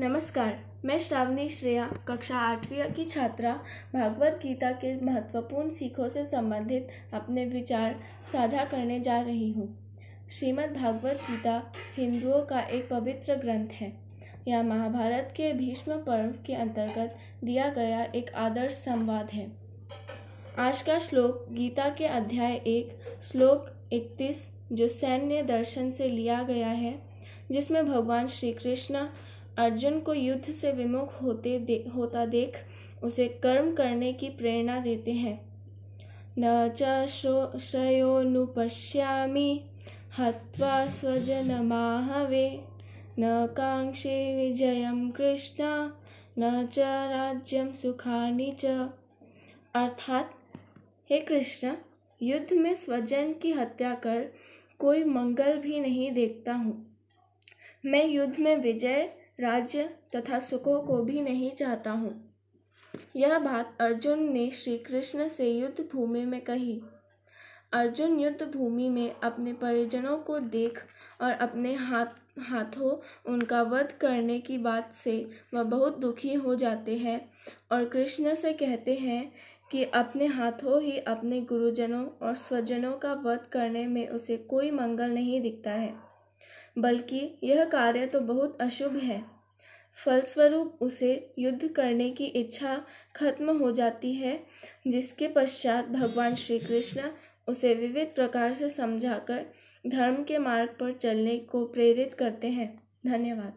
नमस्कार, मैं श्रावणी श्रेया, कक्षा आठवीं की छात्रा, भागवत गीता के महत्वपूर्ण सीखों से संबंधित अपने विचार साझा करने जा रही हूँ। श्रीमद् भागवत गीता हिंदुओं का एक पवित्र ग्रंथ है। यह महाभारत के भीष्म पर्व के अंतर्गत दिया गया एक आदर्श संवाद है। आज का श्लोक गीता के अध्याय एक, श्लोक इकतीस, जो सैन्य दर्शन से लिया गया है, जिसमें भगवान श्री कृष्ण अर्जुन को युद्ध से विमुख होते दे, होता देख उसे कर्म करने की प्रेरणा देते हैं। न चो च श्रेयोनुपश्यामि हत्वा स्वजनमाहवे न कांक्षे विजयम कृष्ण न च राज्यम सुखानि च। अर्थात हे कृष्ण युद्ध में स्वजन की हत्या कर कोई मंगल भी नहीं देखता हूँ। मैं युद्ध में विजय राज्य तथा सुखों को भी नहीं चाहता हूँ। यह बात अर्जुन ने श्री कृष्ण से युद्ध भूमि में कही। अर्जुन युद्ध भूमि में अपने परिजनों को देख और अपने हाथ, हाथों उनका वध करने की बात से वह बहुत दुखी हो जाते हैं और कृष्ण से कहते हैं कि अपने हाथों ही अपने गुरुजनों और स्वजनों का वध करने में उसे कोई मंगल नहीं दिखता है। बल्कि यह कार्य तो बहुत अशुभ है। फलस्वरूप उसे युद्ध करने की इच्छा खत्म हो जाती है, जिसके पश्चात भगवान श्री कृष्ण उसे विविध प्रकार से समझाकर धर्म के मार्ग पर चलने को प्रेरित करते हैं। धन्यवाद।